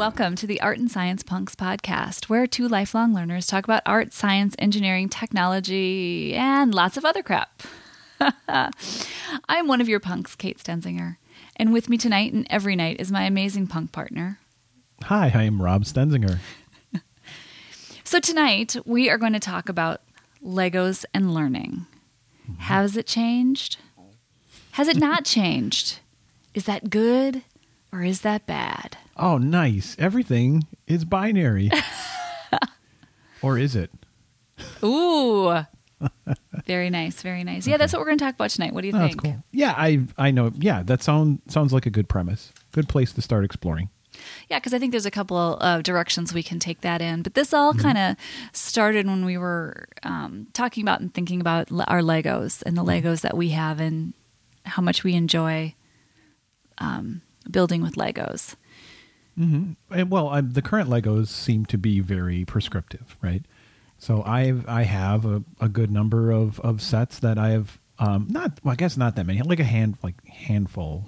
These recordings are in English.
welcome to the Art and Science Punks podcast, where two lifelong learners talk about art, science, engineering, technology, and lots of other crap. I'm one of your punks, Kate Stenzinger, and with me tonight and every night is my amazing punk partner. Hi, I am Rob Stenzinger. So tonight we are going to talk about Legos and learning. Mm-hmm. Has it changed? Has it not changed? Is that good or is that bad? Oh, nice. Everything is binary. or is it? Ooh. very nice, very nice. Yeah, that's what we're going to talk about tonight. What do you Oh, that's think? cool. Yeah, I I know. Yeah, that sound sounds like a good premise. Good place to start exploring. Yeah, because I think there's a couple of directions we can take that in. But this all kind of started when we were um, talking about and thinking about our Legos and the Legos that we have and how much we enjoy um, building with Legos. And well, i the current Legos seem to be very prescriptive, right? So I I have a, a good number of, of sets that I have um, not well, I guess not that many, like a hand like handful,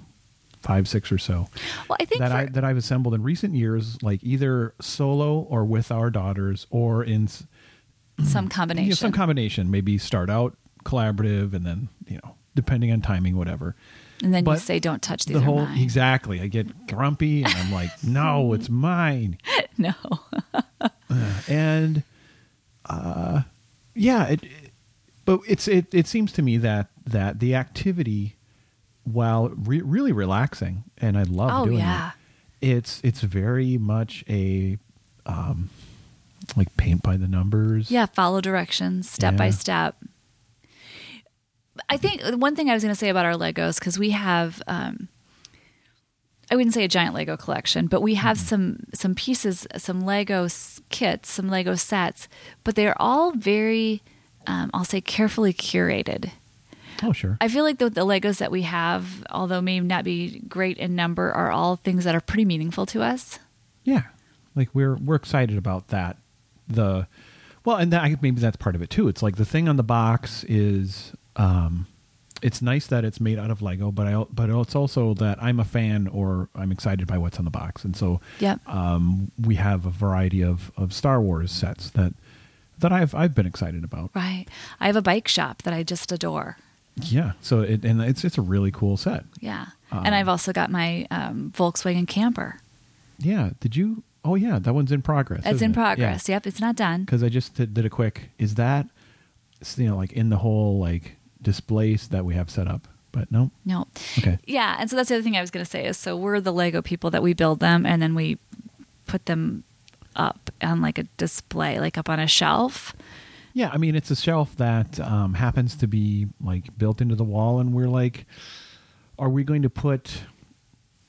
five six or so Well, I think that for, I that I've assembled in recent years, like either solo or with our daughters, or in some you combination. know, some combination. Maybe start out collaborative, and then you know, depending on timing, whatever. And then you say, "Don't touch these." the whole mine." exactly. I get grumpy, and I'm like, no, it's mine. no. and uh yeah it, it- but it's it, it seems to me that that the activity while re- really relaxing and i love Oh, doing yeah. it it's it's very much a um like paint by the numbers Yeah, follow directions step by step. I think one thing I was going to say about our Legos because we have, um, I wouldn't say a giant Lego collection, but we have some some pieces, some Lego kits, some Lego sets, but they are all very, um, I'll say, carefully curated. oh sure. I feel like the, the Legos that we have, although may not be great in number, are all things that are pretty meaningful to us. yeah. Like we're we're excited about that. The well and that, maybe that's part of it too. It's like the thing on the box is um it's nice that it's made out of lego but i but it's also that i'm a fan or i'm excited by what's on the box and so Yep. um we have a variety of of star wars sets that that i've i've been excited about Right. I have a bike shop that I just adore. yeah so it and it's it's a really cool set Yeah. Um, and I've also got my um, Volkswagen camper. yeah did you oh yeah that one's in progress It's in it? Yeah. progress. Yep, it's not done. because I just did, did a quick. Is that you know like in the whole like displays that we have set up? But no. No. Okay. Yeah, and so that's the other thing I was going to say is so we're the Lego people that we build them and then we put them up on like a display, like up on a shelf. Yeah, I mean it's a shelf that um, happens to be like built into the wall, and we're like, are we going to put,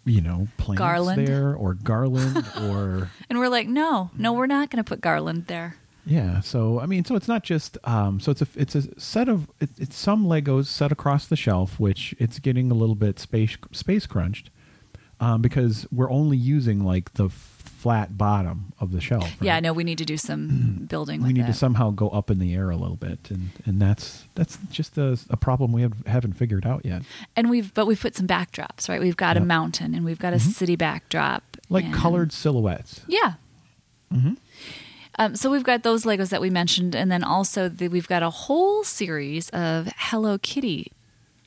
you know, plants Garland. there or garland or And we're like, no, no, we're not going to put garland there. Yeah? So I mean, so it's not just um, so it's a it's a set of it, it's some Legos set across the shelf, which it's getting a little bit space space crunched um, because we're only using like the flat bottom of the shelf. right? Yeah, no, we need to do some building with we need to somehow go up in the air a little bit, and and that's that's just a, a problem we have, haven't figured out yet. and we've but we've put some backdrops, right? We've got a mountain and we've got a city backdrop. Like and- colored silhouettes. Yeah. Um, so we've got those Legos that we mentioned, and then also the, we've got a whole series of Hello Kitty,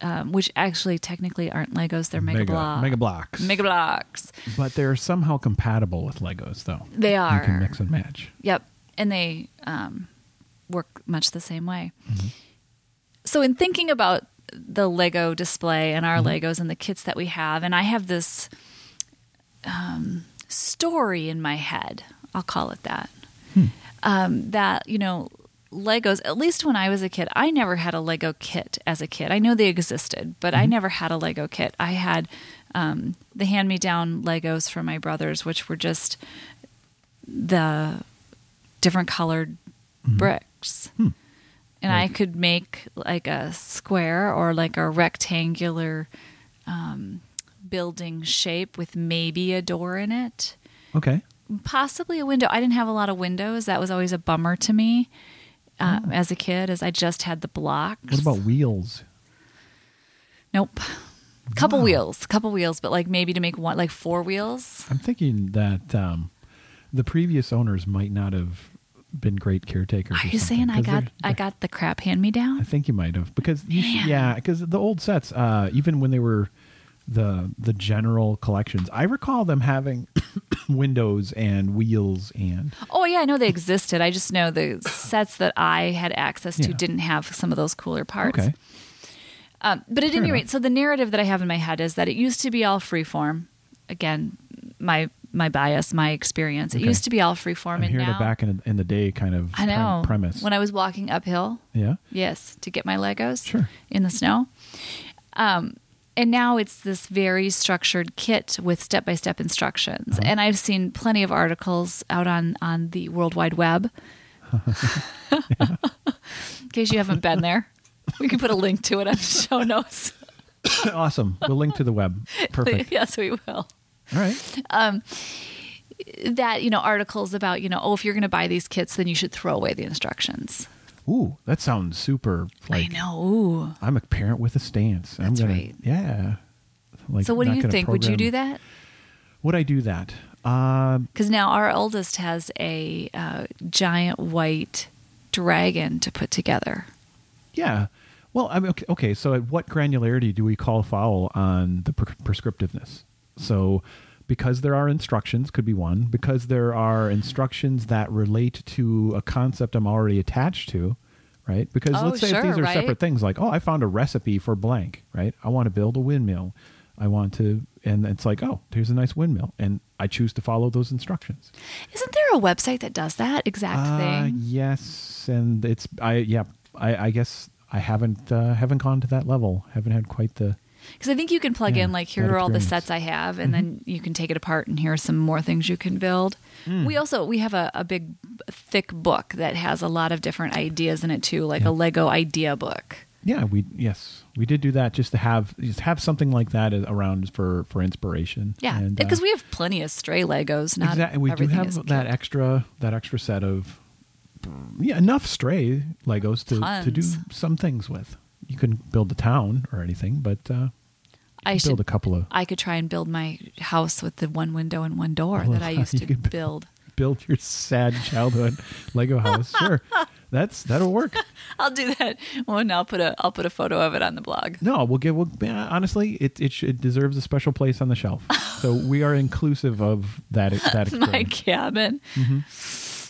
um, which actually technically aren't Legos; they're Mega, Bloks. Mega Bloks. Mega Bloks. but they're somehow compatible with Legos, though. They are. You can mix and match. Yep, and they um, work much the same way. Mm-hmm. So, in thinking about the Lego display and Mm-hmm. our Legos and the kits that we have, and I have this um, story in my head. I'll call it that. Hmm. Um, that you know, Legos. At least when I was a kid, I never had a Lego kit as a kid. I know they existed, but Mm-hmm. I never had a Lego kit. I had um, the hand-me-down Legos from my brothers, which were just the different colored bricks. Hmm. And I could make like a square or like a rectangular um, building shape with maybe a door in it, Okay. Possibly a window. I didn't have a lot of windows. That was always a bummer to me uh, Oh. as a kid, as I just had the blocks. What about wheels? Nope. couple Wow. wheels, couple wheels, but like maybe to make one, like four wheels. I'm thinking that um, the previous owners might not have been great caretakers. Are you saying I got I got the crap hand me down? I think you might have because you yeah, because the old sets, uh, even when they were the the general collections, I recall them having windows and wheels and Oh yeah, I know they existed. I just know the sets that I had access to Yeah. didn't have some of those cooler parts. okay, Um, but at Fair any enough. rate, so the narrative that I have in my head is that it used to be all freeform. Again, my my bias, my experience. It Okay. used to be all freeform, I'm and hearing now back in, in the day kind of I know premise. when I was walking uphill. yeah, Yes, to get my Legos Sure. in the snow. Um, and now it's this very structured kit with step by step instructions. Uh-huh. And I've seen plenty of articles out on, on the World Wide Web. in case you haven't been there, we can put a link to it on the show notes. awesome. We'll link to the web. Perfect. yes, we will. All right. That, you know, articles about, you know, oh, if you're going to buy these kits, then you should throw away the instructions. Ooh, that sounds super. Like I know. Ooh. I'm a parent with a stance. I'm That's gonna, right. Yeah. Like, so, what do you think? Would you do that? Would I do that? Um, Because now our oldest has a uh, giant white dragon to put together. yeah. Well, I mean, okay, okay. So, at what granularity do we call foul on the pre- prescriptiveness? So, because there are instructions, could be one. Because there are instructions that relate to a concept I'm already attached to, right? Because Oh, let's say sure, if these are right. separate things, like, oh, I found a recipe for blank, right? I want to build a windmill. I want to, and it's like, oh, here's a nice windmill, and I choose to follow those instructions. Isn't there a website that does that exact Uh, thing? yes, and it's I yeah I, I guess I haven't uh, haven't gone to that level. Haven't had quite the Because I think you can plug Yeah, in like here are all the sets I have, and then you can take it apart, and here are some more things you can build. Hmm. We also we have a, a big thick book that has a lot of different ideas in it too, like Yeah. a Lego idea book. yeah we yes we did do that just to have just have something like that around for for inspiration. Yeah, uh, because we have plenty of stray Legos. Not exactly we do have that extra that extra set of yeah enough stray Legos to to do some things with. You can build a town or anything, but uh, I build should a couple of I could try and build my house with the one window and one door that I used to could build. build your sad childhood Lego house. Sure, that's that'll work. I'll do that. Well, and I'll put a I'll put a photo of it on the blog. No, we'll give. We'll, honestly, it it, sh- it deserves a special place on the shelf. So we are inclusive of that that My cabin.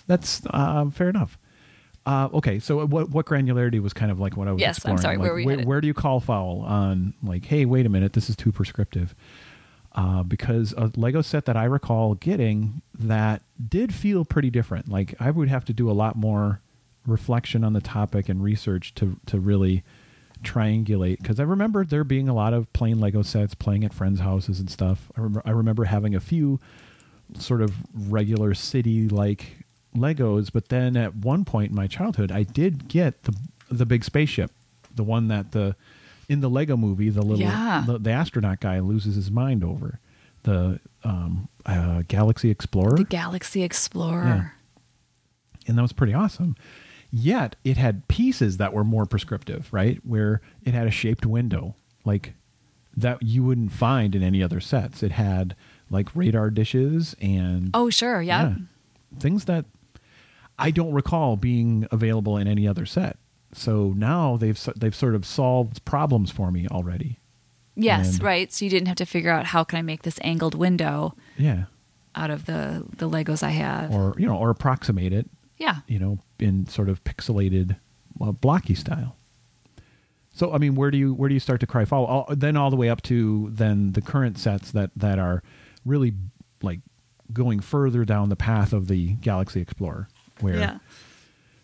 That's uh, fair enough. Uh, okay, so what what granularity was kind of like what I was Yes, I'm sorry, Like, where were we where, where do you call foul on like, hey, wait a minute, this is too prescriptive? Uh, because a Lego set that I recall getting that did feel pretty different. Like I would have to do a lot more reflection on the topic and research to to really triangulate because I remember there being a lot of plain Lego sets playing at friends' houses and stuff. I remember I remember having a few sort of regular city like Legos, but then at one point in my childhood, I did get the the big spaceship, the one that the in the Lego movie, the little Yeah. the, the astronaut guy loses his mind over the um, uh, Galaxy Explorer, The Galaxy Explorer. and that was pretty awesome. Yet it had pieces that were more prescriptive, right? Where it had a shaped window, like that you wouldn't find in any other sets. It had like radar dishes and Oh, sure. Yeah. yeah. Things that I don't recall being available in any other set. So now they've they've sort of solved problems for me already. Yes, And- right. So you didn't have to figure out how can I make this angled window Yeah. out of the the Legos I have. Or you know, or approximate it, yeah. you know, in sort of pixelated, well, blocky style. So I mean, where do you where do you start to cry foul? All, then all the way up to then the current sets that that are really like going further down the path of the Galaxy Explorer, where Yeah.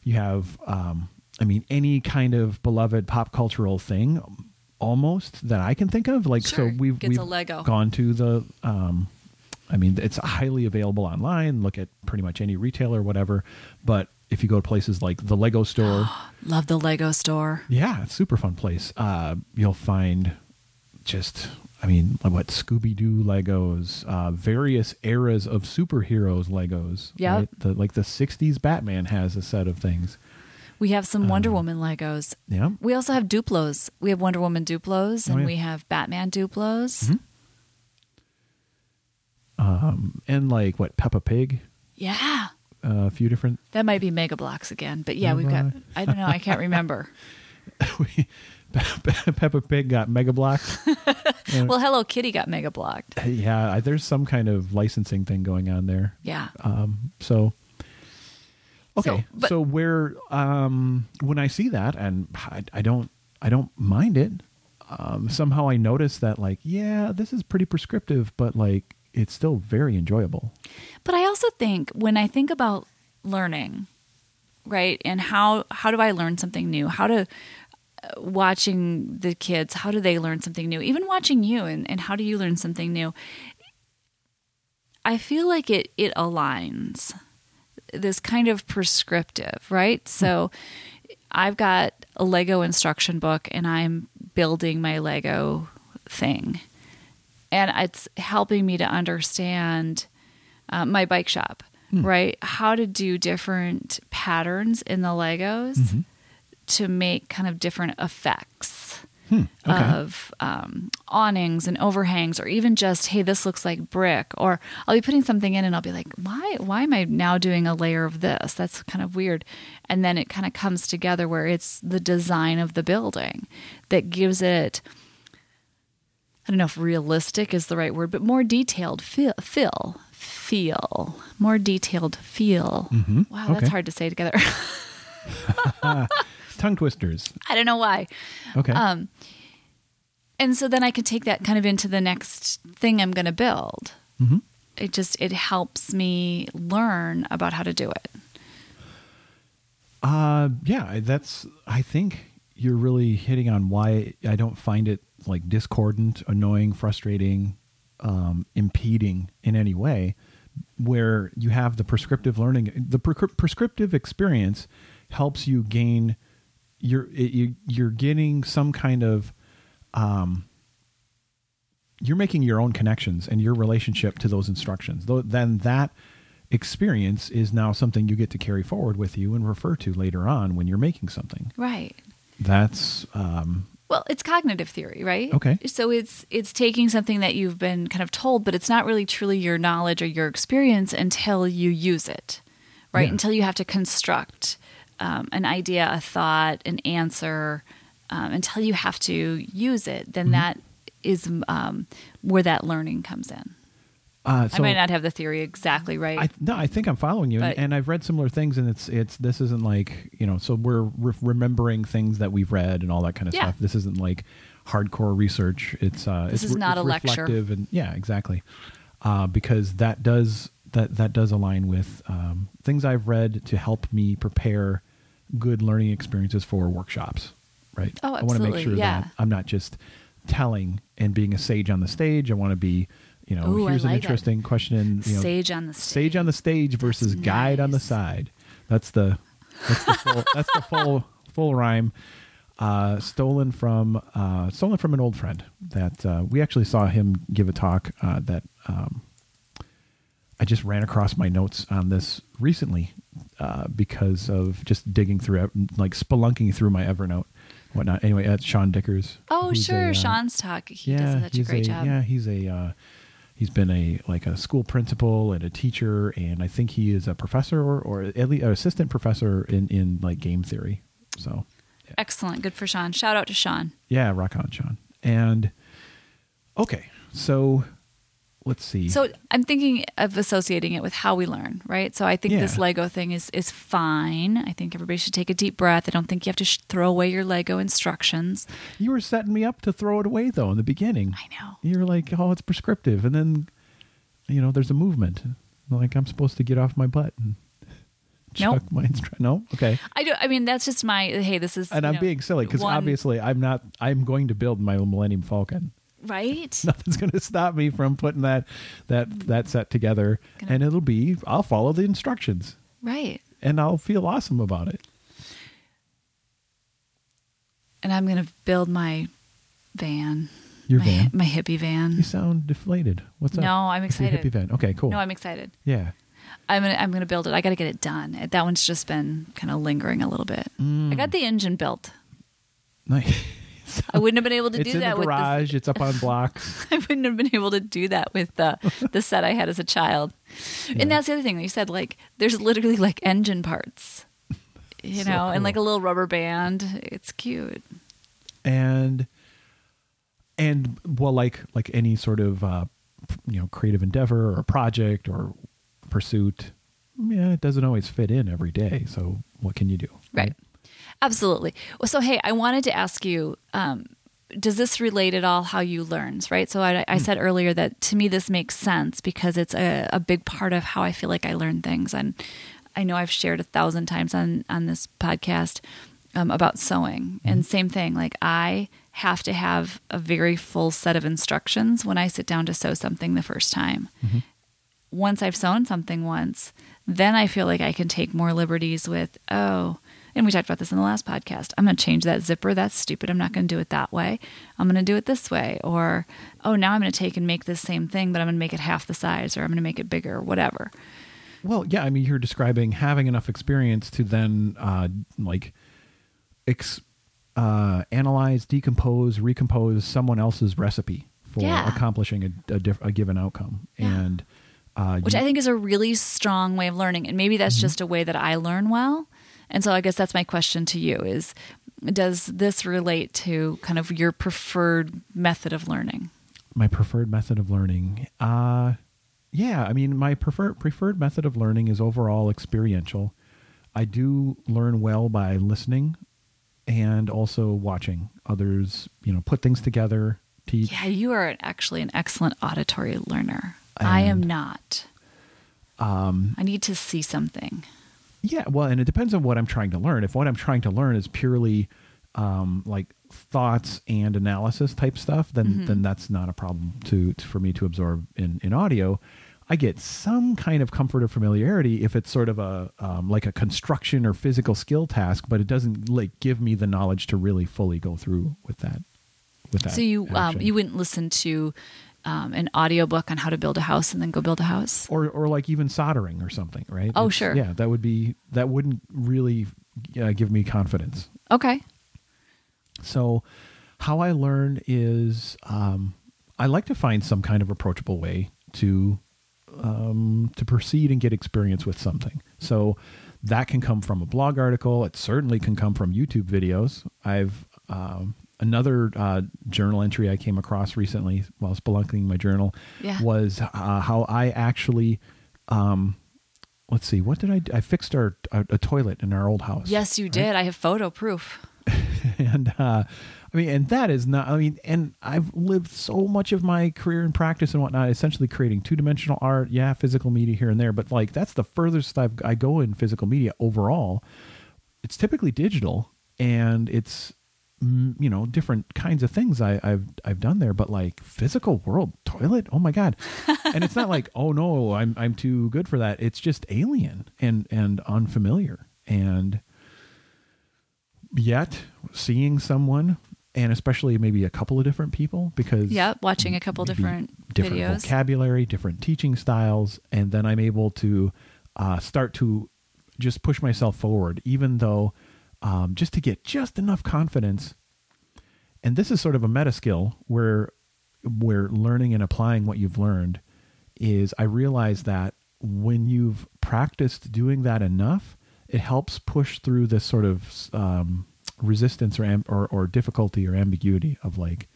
you have um, i mean any kind of beloved pop cultural thing almost that i can think of like Sure, so we've, gets we've gone to the um, i mean it's highly available online look at pretty much any retailer whatever but if you go to places like the lego store Love the Lego store. yeah it's a super fun place uh, you'll find just i mean what scooby-doo legos uh, various eras of superheroes legos Yep. right? the, like the 60s batman has a set of things We have some Wonder Woman Legos. Yeah. We also have Duplos. We have Wonder Woman Duplos, and Oh, yeah. we have Batman Duplos. Mhm. Um, and like what Peppa Pig, Yeah, uh, a few different. that might be Mega Bloks again. But yeah, Mega we've got. I don't know. I can't remember. we, Peppa Pig got Mega Blocked. Well, Hello Kitty got Mega Blocked. yeah, I- there's some kind of licensing thing going on there. Yeah. Um, so okay, So, so, where um, when I see that, and I, I don't, I don't mind it. Um, somehow I notice that, like, yeah, this is pretty prescriptive, but like, it's still very enjoyable. But I also think when I think about learning, right, and how how do I learn something new? How to watching the kids, how do they learn something new? Even watching you, and, and how do you learn something new? I feel like it it aligns this kind of prescriptive, right? Hmm. So I've got a Lego instruction book, and I'm building my Lego thing and it's helping me to understand uh, my bike shop, hmm. right? How to do different patterns in the Legos mm-hmm. To make kind of different effects Hmm, okay. of um, awnings and overhangs, or even just, hey, this looks like brick. Or I'll be putting something in, and I'll be like, why? Why am I now doing a layer of this? That's kind of weird. And then it kind of comes together where it's the design of the building that gives it. I don't know if realistic is the right word, but more detailed feel, feel, feel, more detailed feel. Mhm. Wow, that's Okay. hard to say together. Tongue twisters. I don't know why. Okay. Um, and so then I can take that kind of into the next thing I'm going to build. Mhm. It just it helps me learn about how to do it. Uh, yeah, that's. I think you're really hitting on why I don't find it like discordant, annoying, frustrating, um, impeding in any way. Where you have the prescriptive learning, the pre- prescriptive experience helps you gain. You're it, you, you're getting some kind of. Um, you're making your own connections and your relationship to those instructions. Though then that experience is now something you get to carry forward with you and refer to later on when you're making something. Right. That's um, Well, it's cognitive theory, right? Okay. So it's it's taking something that you've been kind of told, but it's not really truly your knowledge or your experience until you use it, right? Yeah. Until you have to construct um, an idea, a thought, an answer, um, until you have to use it. Then Mm-hmm. that is um, where that learning comes in. uh, I might not have the theory exactly right. I no, I think I'm following you, But- and I've read similar things, and it's it's this isn't like you know, so we're re- remembering things that we've read and all that kind of Yeah. stuff. This isn't like hardcore research. It's uh, This it's is not it's a lecture. and yeah, exactly, uh, because that does that that does align with um, things I've read to help me prepare good learning experiences for workshops. Right. Oh, absolutely. I want to make sure yeah. that I'm not just telling and being a sage on the stage. I want to be, you know, Ooh, here's an that. interesting question. And, you know, Sage on the stage. stage on the stage versus That's guide on the side. That's the that's the full, that's the full full rhyme. Uh, stolen from uh, stolen from an old friend that uh, we actually saw him give a talk uh, that um, I just ran across my notes on this recently uh, because of just digging through like spelunking through my Evernote whatnot. Anyway, that's Sean Dickers. Oh, sure. a, uh, Sean's talk. He yeah, does such a great job. Yeah, he's a uh, he's been a like a school principal and a teacher, and I think he is a professor or, or at least an assistant professor in in like game theory. So Excellent. Good for Sean. Shout out to Sean. yeah, rock on, Sean. And okay, so let's see. So I'm thinking of associating it with how we learn, right? So I think this Lego thing is is fine. I think everybody should take a deep breath. I don't think you have to sh- throw away your Lego instructions. you were setting me up to throw it away though in the beginning. I know. You're like, oh, it's prescriptive, and then you know there's a movement. Like I'm supposed to get off my butt and Nope. chuck my instru- No, okay. i do i mean that's just my hey this is and i'm know, being silly because obviously I'm not. I'm going to build my Millennium Falcon. Right. Nothing's going to stop me from putting that that that set together, Gonna- and it'll be. I'll follow the instructions, Right. and I'll feel awesome about it. And I'm going to build my van. Your my, van. My hippie van. You sound deflated. What's up? No, I'm excited. hippie van. Okay, cool. No, I'm excited. yeah. I'm gonna I'm gonna build it. I got to get it done. That one's just been kind of lingering a little bit. Mm. I got the engine built. Nice. I wouldn't have been able to do that with garage. It's up on blocks. I wouldn't have been able to do that with the the set I had as a child. And that's the other thing that you said. Like, there's literally like engine parts, you So know, and like a little rubber band. It's cute. and and well like like any sort of uh you know creative endeavor or project or pursuit yeah it doesn't always fit in every day so what can you do Right. Absolutely. So hey, I wanted to ask you, um, does this relate at all how you learn? Right. So I, I said earlier that to me this makes sense because it's a, a big part of how I feel like I learn things. And I know I've shared a thousand times on on this podcast um, about sewing, and same thing. Like I have to have a very full set of instructions when I sit down to sew something the first time once I've sewn something once, then I feel like I can take more liberties with, oh, and we talked about this in the last podcast. I'm going to change that zipper. That's stupid. I'm not going to do it that way. I'm going to do it this way. Or, oh, now I'm going to take and make this same thing, but I'm going to make it half the size or I'm going to make it bigger, whatever. well yeah i mean you're describing having enough experience to then uh like ex uh analyze decompose recompose someone else's recipe for Yeah. accomplishing a, a, diff- a given outcome Yeah. and uh Which you- I think is a really strong way of learning. And maybe that's just a way that I learn well. And so I guess that's my question to you is does this relate to kind of your preferred method of learning? my preferred method of learning uh yeah i mean my preferred preferred method of learning is overall experiential i do learn well by listening and also watching others you know put things together teach Yeah, you are actually an excellent auditory learner. I am not. Um, I need to see something. Yeah, well, and it depends on what I'm trying to learn. If what I'm trying to learn is purely um, like thoughts and analysis type stuff, then then that's not a problem to, to for me to absorb in in audio. I get some kind of comfort or familiarity if it's sort of a um, like a construction or physical skill task, but it doesn't like give me the knowledge to really fully go through with that. With that, So you um, you wouldn't listen to um, an audiobook on how to build a house and then go build a house? or or like even soldering or something, right? Oh, It's- sure. Yeah, that would be that wouldn't really uh, give me confidence. Okay. So, how I learn is um, I like to find some kind of approachable way to um, to proceed and get experience with something. So that can come from a blog article. It certainly can come from YouTube videos. I've um, another uh, journal entry I came across recently while spelunking my journal Yeah. was uh, how I actually. Um, Let's see. What did I? do? I fixed our a, a toilet in our old house. Yes, you did. I have photo proof. and uh, I mean, and that is not. I mean, and I've lived so much of my career and practice and whatnot, essentially creating two dimensional art. Yeah, physical media here and there, but like that's the furthest I've, I go in physical media overall. It's typically digital, and it's you know different kinds of things I, I've I've done there, but like physical world toilet, oh my god! and it's not like oh no, I'm I'm too good for that. It's just alien and and unfamiliar and yet seeing someone and especially maybe a couple of different people because Yeah, watching a couple different, different videos. vocabulary different teaching styles and then i'm able to uh, start to just push myself forward even though um, just to get just enough confidence. And this is sort of a meta skill where where learning and applying what you've learned is i realize that when you've practiced doing that enough it helps push through this sort of um, resistance or, or or difficulty or ambiguity of like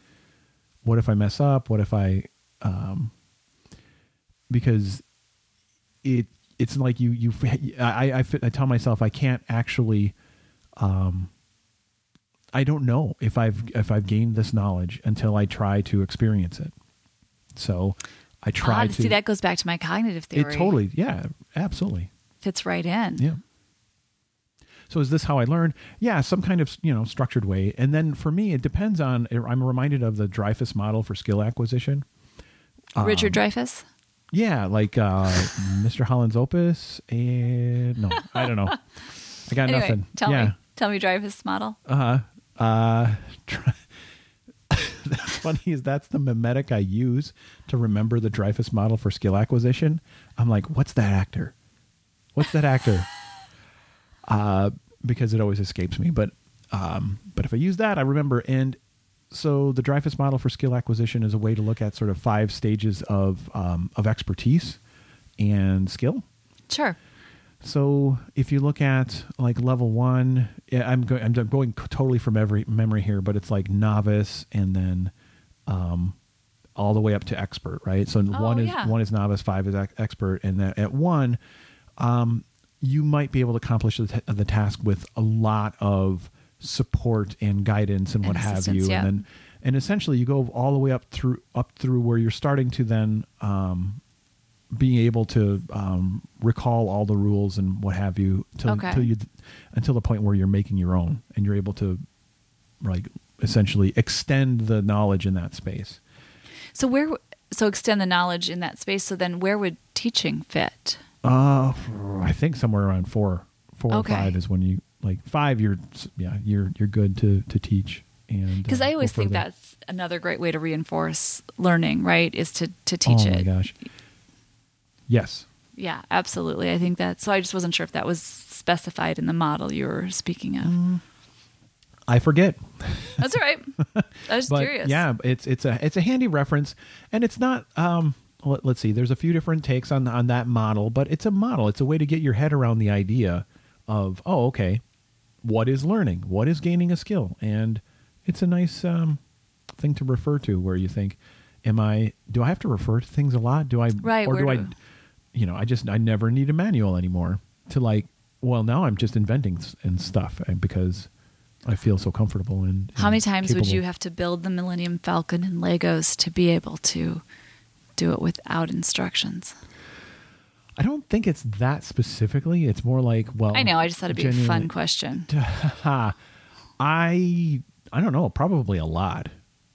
what if i mess up? What if i um because it it's like you you I I, I tell myself I can't actually um I don't know if I've if I've gained this knowledge until I try to experience it. So I try Ah, to see that goes back to my cognitive theory. it totally yeah absolutely fits right in. yeah. So is this how I learn? Yeah, some kind of you know structured way. And then for me, it depends on. I'm reminded of the Dreyfus model for skill acquisition. Richard Dreyfuss. Yeah, like uh, Mr. Holland's Opus, and no, I don't know. I got Anyway, nothing. tell yeah. me, tell me Dreyfus model. Uh huh. Uh, try- that's funny. Is that's the mimetic I use to remember the Dreyfus model for skill acquisition? I'm like, what's that actor? What's that actor? Uh, because it always escapes me. But um, but if I use that, I remember. And so the Dreyfus model for skill acquisition is a way to look at sort of five stages of um, of expertise and skill. Sure. So if you look at like level one, I'm going I'm going totally from every memory here, but it's like novice and then um, all the way up to expert, right? So Oh, one is yeah. one is novice, five is ex- expert, and that at one, um, you might be able to accomplish the, t- the task with a lot of support and guidance and what And have you, yeah. and then and essentially you go all the way up through up through where you're starting to then um, being able to um, recall all the rules and what have you till, Okay. till you until the point where you're making your own and you're able to like essentially extend the knowledge in that space. So where so extend the knowledge in that space. So then where would teaching fit? Uh, I think somewhere around four, four Okay. or five is when you like five. You're yeah, you're you're good to to teach and Because uh, I always think that's another great way to reinforce learning, right? Is to to teach oh it. Oh my gosh, yes. Yeah, absolutely. I think that. So I just wasn't sure if that was specified in the model you were speaking of. Mm. I forget. That's all right. I was but curious. yeah, it's it's a it's a handy reference, and it's not. Um, let, us see. There's a few different takes on on that model, but it's a model. It's a way to get your head around the idea of oh, okay, what is learning? What is gaining a skill? And it's a nice um, thing to refer to where you think, am I? Do I have to refer to things a lot? Do I? Right, Or do I? do- You know, I just I never need a manual anymore to like. Well, now I'm just inventing and stuff uh, because I feel so comfortable and. How many times would you have to build the Millennium Falcon in Legos to be able to do it without instructions? I don't think it's that specifically. It's more like, well, I know. I just thought it'd be a fun question. I I don't know, probably a lot,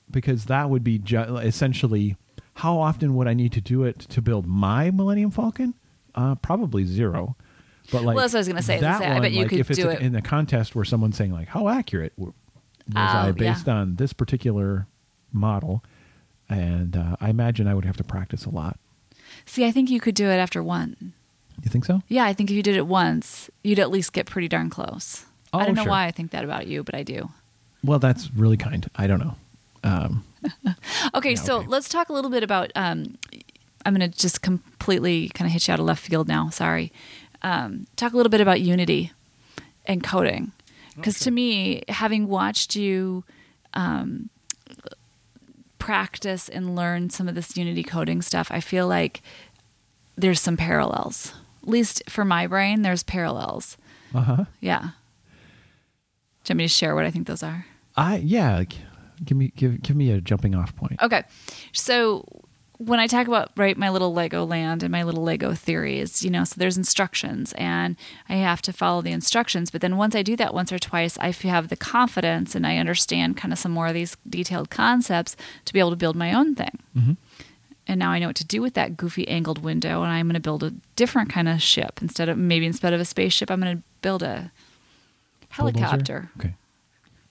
because that would be ju- essentially how often would I need to do it to build my Millennium Falcon? Uh, probably zero. But like, Well, that's what I was gonna say. That Say, I bet you like, could if it's do a- it- in a contest where someone's saying like, how accurate was I Oh, based yeah. on this particular model? And uh, I imagine I would have to practice a lot. See, I think you could do it after one. You think so? Yeah, I think if you did it once, you'd at least get pretty darn close. I Oh, don't know sure. why I think that about you, but I do. Well, that's really kind. I don't know. Um, Okay, Yeah, so okay. let's talk a little bit about. Um, I'm going to just completely kind of hit you out of left field now. Sorry. Um, talk a little bit about Unity and coding, because to me, having watched you um, practice and learn some of this Unity coding stuff, I feel like there's some parallels. At least for my brain, there's parallels. uh huh. Yeah. Do you want me to share what I think those are? I yeah. Give me give give me a jumping off point. Okay. So when I talk about right my little Lego land and my little Lego theories, you know, so there's instructions and I have to follow the instructions. But then once I do that once or twice, I have the confidence and I understand kind of some more of these detailed concepts to be able to build my own thing. Mhm. And now I know what to do with that goofy angled window, and I'm going to build a different kind of ship instead of maybe instead of a spaceship, I'm going to build a Bulldozer? helicopter, Okay.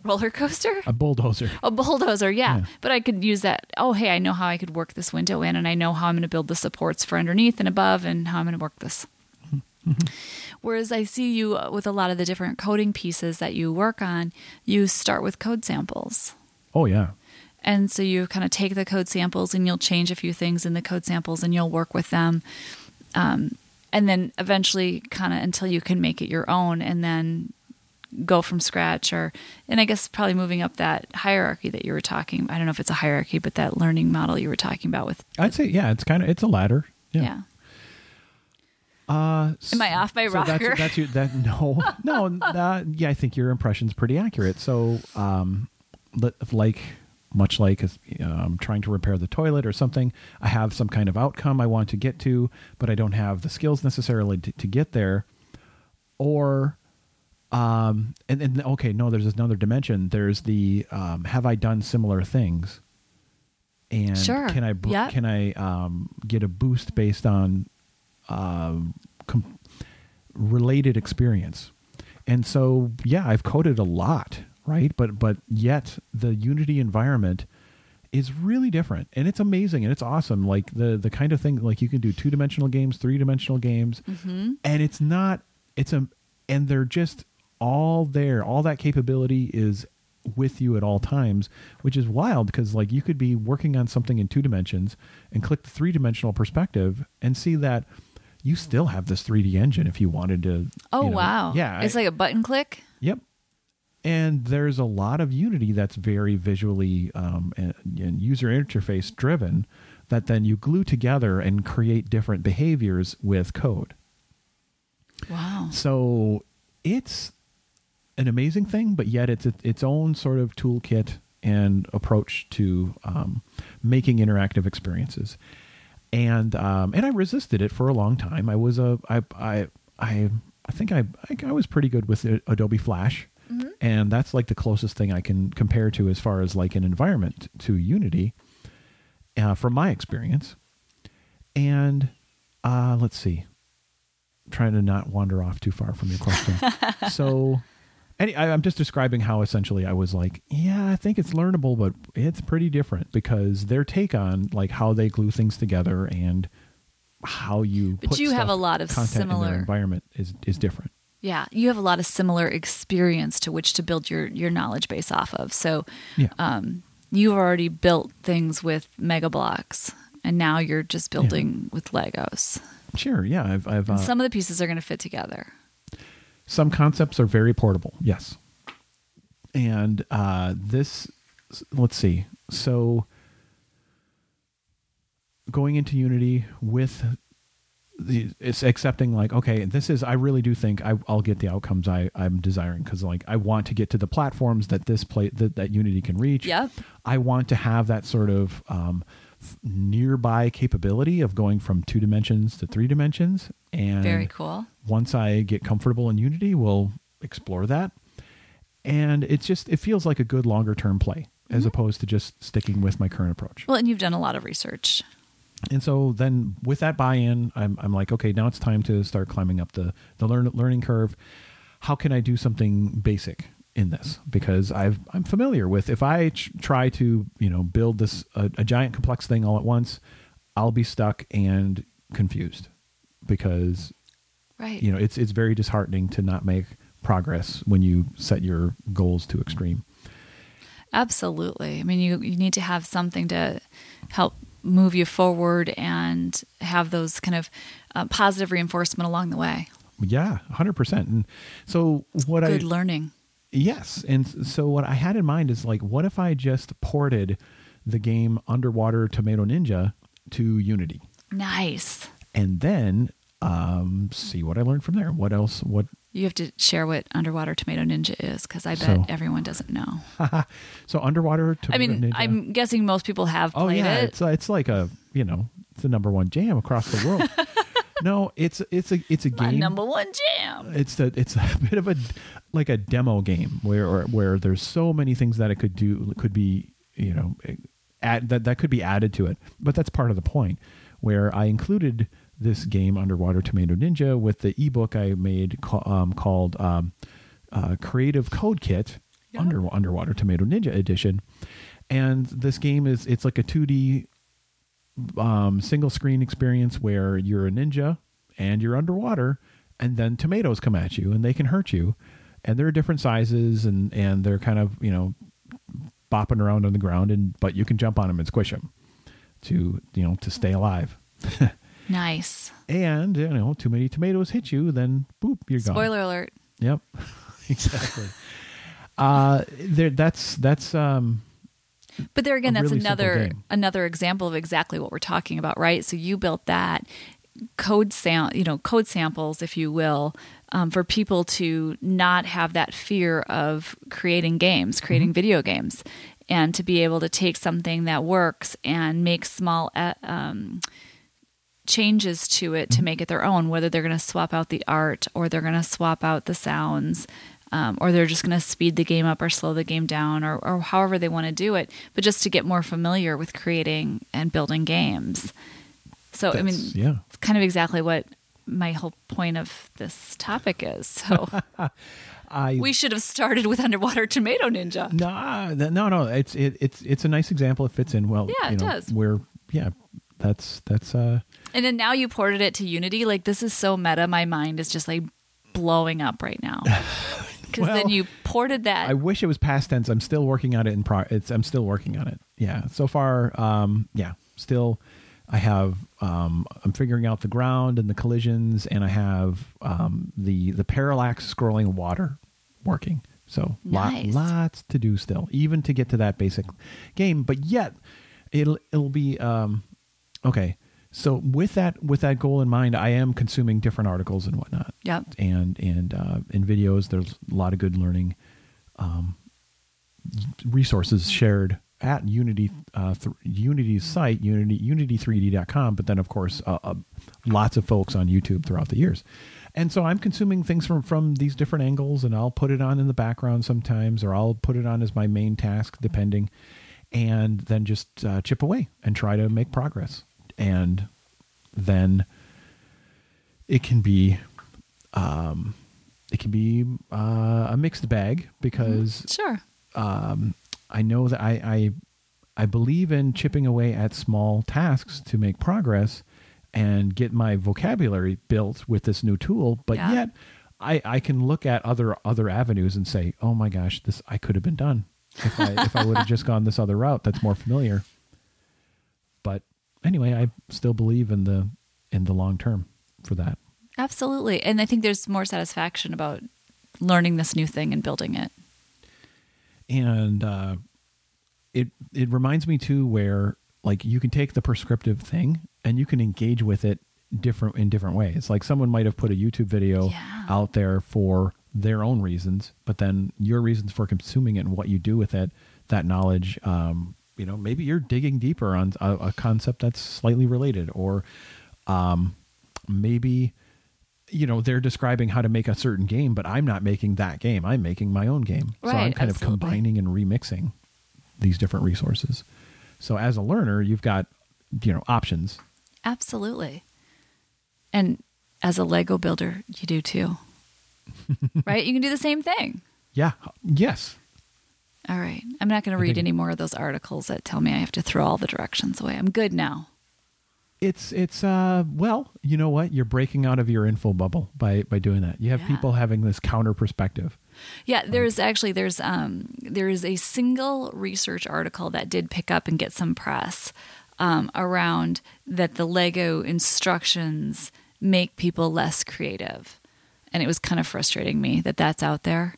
Roller coaster. A bulldozer. A bulldozer, yeah. Yeah. But I could use that. Oh, hey, I know how I could work this window in, and I know how I'm going to build the supports for underneath and above, and how I'm going to work this. Whereas I see you uh, with a lot of the different coding pieces that you work on, you start with code samples. Oh yeah. And so you kind of take the code samples and you'll change a few things in the code samples and you'll work with them. Um, and then eventually, kind of until you can make it your own and then go from scratch or, and I guess probably moving up that hierarchy that you were talking. I don't know if it's a hierarchy, but that learning model you were talking about with. I'd say yeah. It's kind of it's a ladder. Yeah. Yeah. Uh, Am I off my so that's- rocker? That's, your that no no uh, yeah. I think your impression's pretty accurate. So um, li- like much like um, trying to repair the toilet or something, I have some kind of outcome I want to get to, but I don't have the skills necessarily to, to get there. Or um, and and okay, no, there's another dimension. There's the um, have I done similar things? And Sure. can I Yep. can I um, get a boost based on um, com- related experience? And so, yeah, I've coded a lot, right? But but yet the Unity environment is really different and it's amazing and it's awesome like the the kind of thing like you can do two-dimensional games three-dimensional games Mm-hmm. and it's not it's a and they're just all there all that capability is with you at all times which is wild because like you could be working on something in two dimensions and click the three-dimensional perspective and see that you still have this 3d engine if you wanted to Oh you know- wow! yeah it's I- like a button click. Yep. And there's a lot of Unity that's very visually um, and, and user interface driven that then you glue together and create different behaviors with code. Wow. So it's an amazing thing, but yet it's its own sort of toolkit and approach to um, making interactive experiences. And um, and I resisted it for a long time. I was a I I I I think I I, I was pretty good with Adobe Flash, and that's like the closest thing I can compare to as far as like an environment to Unity, uh, from my experience. And uh, let's see, I'm trying to not wander off too far from your question. so, any, I, I'm just describing how essentially I was like, yeah, I think it's learnable, but it's pretty different because their take on like how they glue things together and how you. But you have a lot of similar- environment is is different. Yeah, you have a lot of similar experience to which to build your your knowledge base off of. So, Yeah. um, you've already built things with Mega Bloks, and now you're just building with Legos. Sure. Yeah. I've I've uh, some of the pieces are going to fit together. Some concepts are very portable yes. And uh, this let's see. So going into unity with the it's accepting like okay this is i really do think I, i'll get the outcomes I, i'm desiring because like i want to get to the platforms that this play that, that unity can reach. Yep. i want to have that sort of um, nearby capability of going from two dimensions to three dimensions and Very cool. once I get comfortable in Unity, we'll explore that. And it's just it feels like a good longer term play Mm-hmm. as opposed to just sticking with my current approach. Well, and you've done a lot of research. And so then with that buy-in, I'm I'm like, okay, now it's time to start climbing up the the learn, learning curve. How can I do something basic in this? Because I've I'm familiar with if I ch- try to you know build this a, a giant complex thing all at once, I'll be stuck and confused because Right. you know it's it's very disheartening to not make progress when you set your goals to extreme Absolutely. I mean, you you need to have something to help move you forward and have those kind of uh, positive reinforcement along the way. yeah 100% and so what Good i Good learning. Yes and so what i had in mind is like what if i just ported the game underwater tomato ninja to unity Nice. and then um see what i learned from there what else what You have to share what Underwater Tomato Ninja is because I bet So- everyone doesn't know. so underwater tomato I mean, ninja I'm guessing most people have Oh played yeah, it. it's uh, it's like a you know it's the number one jam across the world. no, it's it's a it's a My game. number one jam. It's a it's a bit of a like a demo game where where there's so many things that it could do could be you know add that that could be added to it. But that's part of the point where I included this game Underwater Tomato Ninja with the ebook I made ca- um, called um, uh, Creative Code Kit Yeah. Under Underwater Tomato Ninja Edition. And this game is it's like a 2D um, single screen experience where you're a ninja and you're underwater, and then tomatoes come at you and they can hurt you, and they're different sizes and and they're kind of you know bopping around on the ground, and but you can jump on them and squish them to you know to stay alive. Nice. And you know, too many tomatoes hit you, then boop, you're gone. Spoiler alert. Yep, exactly. uh, there. That's that's um. But there again, that's really another another example of exactly what we're talking about, right? So you built that code sam you know code samples, if you will, um, for people to not have that fear of creating games, creating Mm-hmm. video games, and to be able to take something that works and make small. Um, changes to it Mm-hmm. to make it their own whether they're going to swap out the art or they're going to swap out the sounds um, or they're just going to speed the game up or slow the game down or, or however they want to do it but just to get more familiar with creating and building games so i mean yeah. it's kind of exactly what my whole point of this topic is. So I we should have started with underwater tomato ninja. no no no it's it, it's it's a nice example. It fits in well. Yeah, you it know, does. Where yeah, that's that's uh And then now you ported it to Unity. Like this is so meta. My mind is just like blowing up right now. Because Well, then you ported that. I wish it was past tense. I'm still working on it in pro. It's I'm still working on it. Yeah. So far, um, yeah. Still, I have. Um, I'm figuring out the ground and the collisions, and I have um, the the parallax scrolling water working. So Nice. lot, lots to do still, even to get to that basic game. But yet, it'll it'll be um, okay. So with that with that goal in mind, I am consuming different articles and whatnot yep. and and uh, in videos there's a lot of good learning um, resources shared at unity uh, th- unity's site unity unity3d.com but then of course uh, uh, lots of folks on youtube throughout the years and so i'm consuming things from from these different angles and i'll put it on in the background sometimes or i'll put it on as my main task depending and then just uh, chip away and try to make progress and then it can be um, it can be uh, a mixed bag because Sure. um, I know that I, I I believe in chipping away at small tasks to make progress and get my vocabulary built with this new tool. But Yeah. yet, I, I can look at other other avenues and say, oh my gosh, this I could have been done if I if I would have just gone this other route that's more familiar. But anyway, I still believe in the in the long term for that. Absolutely. And I think there's more satisfaction about learning this new thing and building it. And uh, it it reminds me too where like you can take the prescriptive thing and you can engage with it different in different ways. Like someone might have put a YouTube video Yeah. out there for their own reasons, but then your reasons for consuming it and what you do with it, that knowledge, um, you know, maybe you're digging deeper on a, a concept that's slightly related, or um, maybe you know they're describing how to make a certain game but i'm not making that game i'm making my own game so i'm kind absolutely. of combining and remixing these different resources so as a learner you've got you know options Absolutely. And as a Lego builder, you do too. right? You can do the same thing. yeah yes All right. I'm not going to read any more of those articles that tell me I have to throw all the directions away. I'm good now. It's it's uh well you know what you're breaking out of your info bubble by by doing that you have Yeah. people having this counter perspective Yeah, there's actually there's um there is a single research article that did pick up and get some press um, around that the Lego instructions make people less creative, and it was kind of frustrating me that that's out there.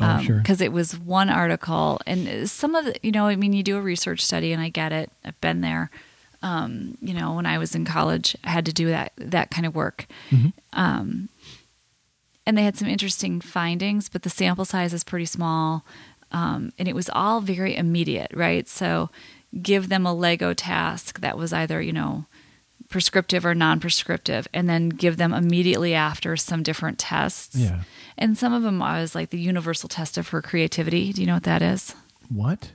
Oh, sure. Because it was one article, and some of the, you know, I mean, you do a research study, and I get it. I've been there. Um, you know, when I was in college, I had to do that that kind of work Um, and they had some interesting findings, but the sample size is pretty small. Um, and it was all very immediate, right? So give them a Lego task that was either, you know, prescriptive or non prescriptive, and then give them immediately after some different tests. Yeah. And some of them I was like the universal test of her creativity. Do you know what that is? what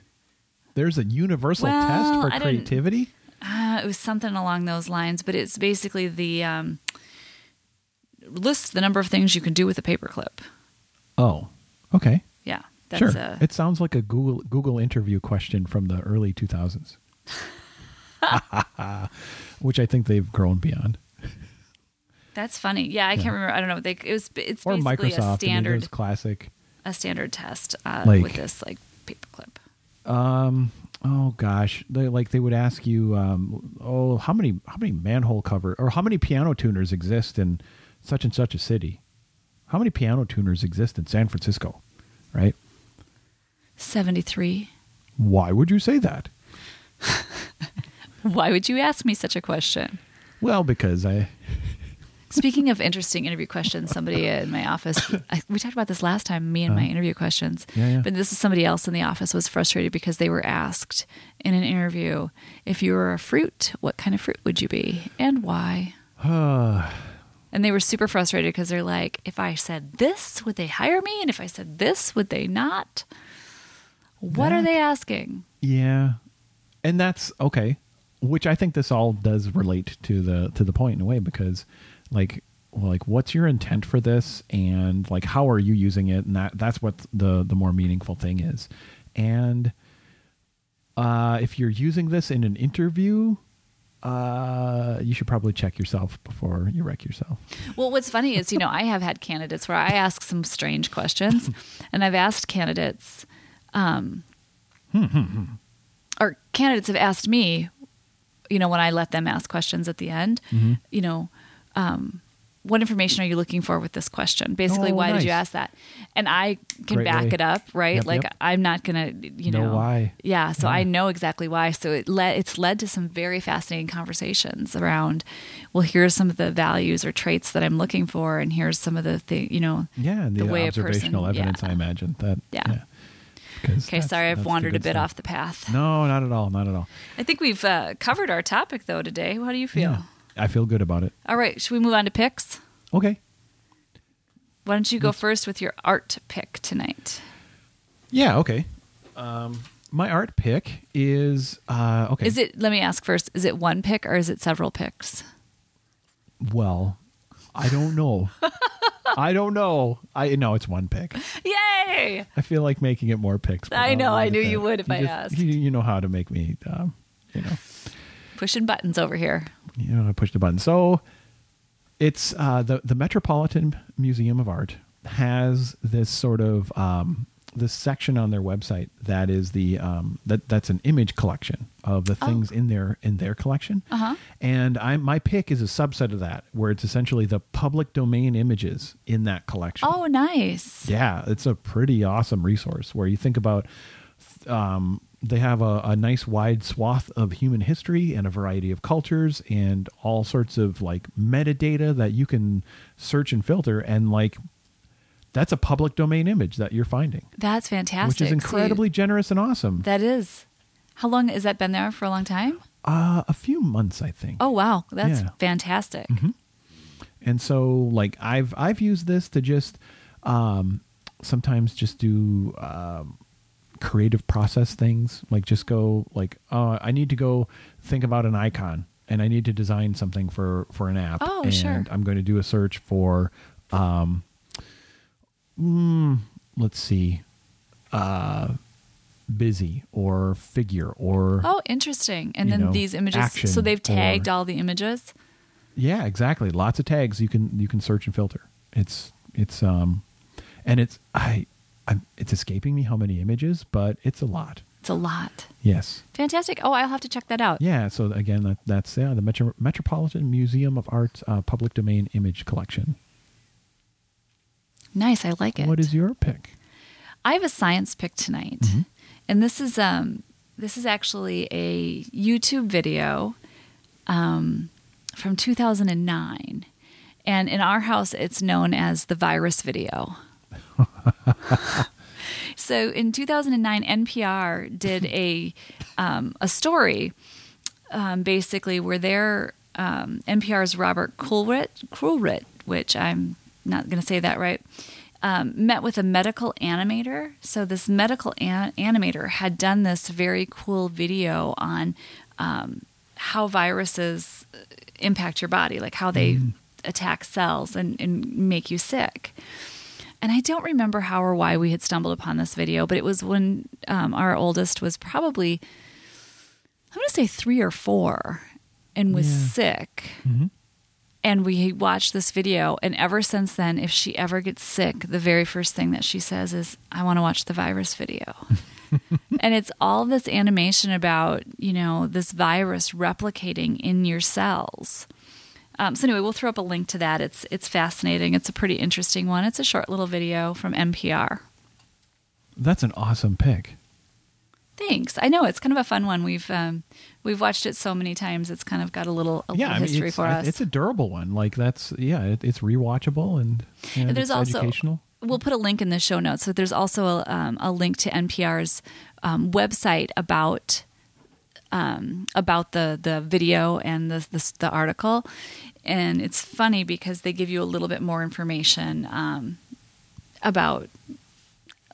there's a universal Well, test for creativity Uh, it was something along those lines, but it's basically the um, list the number of things you can do with a paperclip. oh okay Yeah, that's sure a, it sounds like a google google interview question from the early 2000s which i think they've grown beyond That's funny. Yeah, I Yeah. can't remember. I don't know. They, it was it's or basically microsoft a I mean, standard classic a standard test uh, Like- with this like paperclip. um oh gosh. They like they would ask you um oh how many how many manhole cover or how many piano tuners exist in such and such a city? How many piano tuners exist in san francisco? Right? Seventy three. why would you say that? Why would you ask me such a question? well because i Speaking of interesting interview questions, somebody in my office, I, we talked about this last time, me and my Uh-huh. interview questions. Yeah, yeah. But this is somebody else in the office was frustrated because they were asked in an interview, if you were a fruit, what kind of fruit would you be and why? And they were super frustrated because they're like, if I said this, would they hire me? And if I said this, would they not? What are they asking? Yeah, and that's okay. Which I think this all does relate to the to the point in a way because, like, like what's your intent for this? And like how are you using it? And that that's what the the more meaningful thing is. And uh if you're using this in an interview uh you should probably check yourself before you wreck yourself. Well, what's funny is, you know, I have had candidates where I ask some strange questions, and I've asked candidates, um, or candidates have asked me, you know, when I let them ask questions at the end, Mm-hmm. you know, um, what information are you looking for with this question? Basically, Oh, why did you ask that? And I can Great back way. it up, right? Yep, like yep. I'm not gonna, you Know know, why. Yeah, so Yeah. I know exactly why. So it led it's led to some very fascinating conversations around. Well, here's some of the values or traits that I'm looking for, and here's some of the thing, you know. yeah the, The way a person- evidence yeah. i imagine that Yeah. Okay, sorry, I've wandered a bit stuff. off the path. no not at all not at all I think we've uh, covered our topic though today. How do you feel? I feel good about it All right, should we move on to picks? okay Why don't you go first with your art pick tonight? Yeah, okay. Um, my art pick is uh, okay. Is it? Let me ask first. Is it one pick or is it several picks? well? I don't know. I don't know. I know it's one pick. Yay! I feel like making it more picks. I know, I knew you would if I just- asked. You, you know how to make me. Um, you know, Pushing buttons over here. You know, I push the button. So it's uh, the the Metropolitan Museum of Art has this sort of um, this section on their website that is the um, that that's an image collection of the things in their in their collection. Uh-huh. And I my pick is a subset of that, where it's essentially the public domain images in that collection. Oh, nice. Yeah, it's a pretty awesome resource where you think about um, they have a, a nice wide swath of human history and a variety of cultures and all sorts of like metadata that you can search and filter and like that's a public domain image that you're finding That's fantastic. which is So incredibly generous and awesome that is. How long has that been there for a long time? uh, a few months i think Oh wow, that's Yeah. fantastic. and so like i've i've used this to just um sometimes just do um creative process things like just go like uh i need to go think about an icon and i need to design something for for an app Oh, and sure. i'm going to do a search for um mm, let's see uh busy or figure or Oh, interesting. And then know, these images. so they've tagged or- all the images. Yeah, exactly. Lots of tags you can you can search and filter. It's it's um and it's I I'm, it's escaping me how many images, but it's a lot. It's a lot. Yes. Fantastic. Oh, I'll have to check that out. Yeah, so again that, that's yeah, the Metro, Metropolitan Museum of Art uh, public domain image collection. Nice. I like it. What is your pick? I have a science pick tonight, Mm-hmm. and this is um this is actually a YouTube video um, from 2009, and in our house it's known as the virus video. so in 2009, NPR did a um, a story um, basically where their um, NPR's Robert Coolrit, Coolrit, which I'm not going to say that right, um, met with a medical animator. So this medical an- animator had done this very cool video on um, how viruses impact your body, like how they attack cells and, and make you sick. And I don't remember how or why we had stumbled upon this video, but it was when um, our oldest was probably, I'm going to say three or four, and was Yeah. sick. Mm-hmm. And we watched this video, and ever since then, if she ever gets sick, the very first thing that she says is, I want to watch the virus video. and it's all this animation about, you know, this virus replicating in your cells. Um, so anyway, we'll throw up a link to that. It's it's fascinating. It's a pretty interesting one. It's a short little video from NPR. That's an awesome pick. Thanks. I know it's kind of a fun one. We've um, we've watched it so many times. It's kind of got a little a yeah, little I mean, history for us. it's a durable one. Like that's yeah, it, it's rewatchable and, and there's it's also educational. we'll put a link in the show notes. So there's also a, um, a link to NPR's um, website about um, about the the video and the, the the article, and it's funny because they give you a little bit more information um, about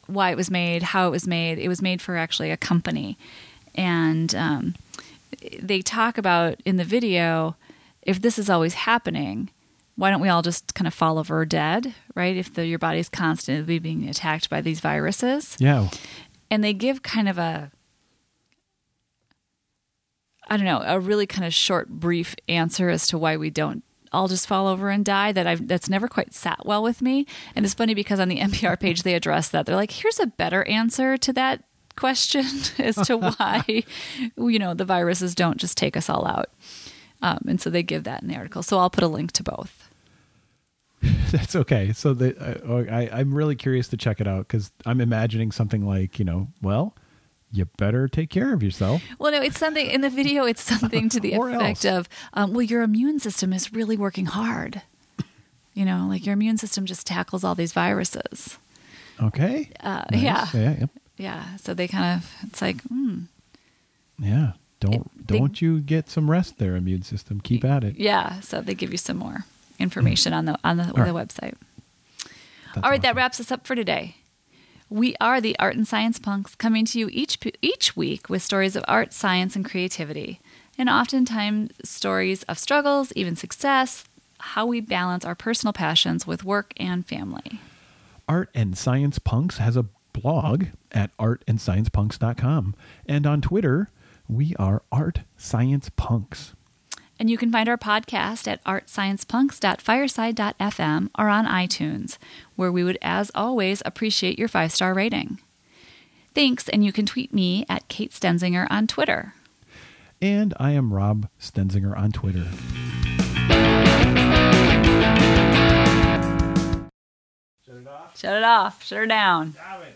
why it was made, how it was made. It was made for actually a company, and um, they talk about in the video if this is always happening why don't we all just kind of fall over dead, right? If the, your body's constantly being attacked by these viruses. Yeah. And they give kind of a, I don't know, a really kind of short, brief answer as to why we don't all just fall over and die that I've that's never quite sat well with me. And it's funny because on the NPR page they address that. They're like, here's a better answer to that question as to why you know the viruses don't just take us all out. Um, and so they give that in the article. So I'll put a link to both. That's okay. So the, uh, I, I'm really curious to check it out because I'm imagining something like, you know, well, you better take care of yourself. Well, no, it's something in the video. It's something to the effect else. of, um, well, your immune system is really working hard. You know, like your immune system just tackles all these viruses. Okay. Uh, Nice. Yeah, Yeah. Yeah. yeah. So they kind of, it's like, hmm, yeah. Don't It- they- don't you get some rest there, immune system. Keep at it. yeah. So they give you some more information on the on the, the right. website. That's All right, that wraps us up for today. We are the Art and Science Punks, coming to you each each week with stories of art, science, and creativity, and oftentimes stories of struggles, even success, how we balance our personal passions with work and family. Art and Science Punks has a blog at artandsciencepunks.com. And on Twitter, we are Art Science Punks. And you can find our podcast at artsciencepunks.fireside.fm or on iTunes, where we would, as always, appreciate your five star rating. Thanks, and you can tweet me at Kate Stenzinger on Twitter. And I am Rob Stenzinger on Twitter. Shut it off, shut her down. Damn it.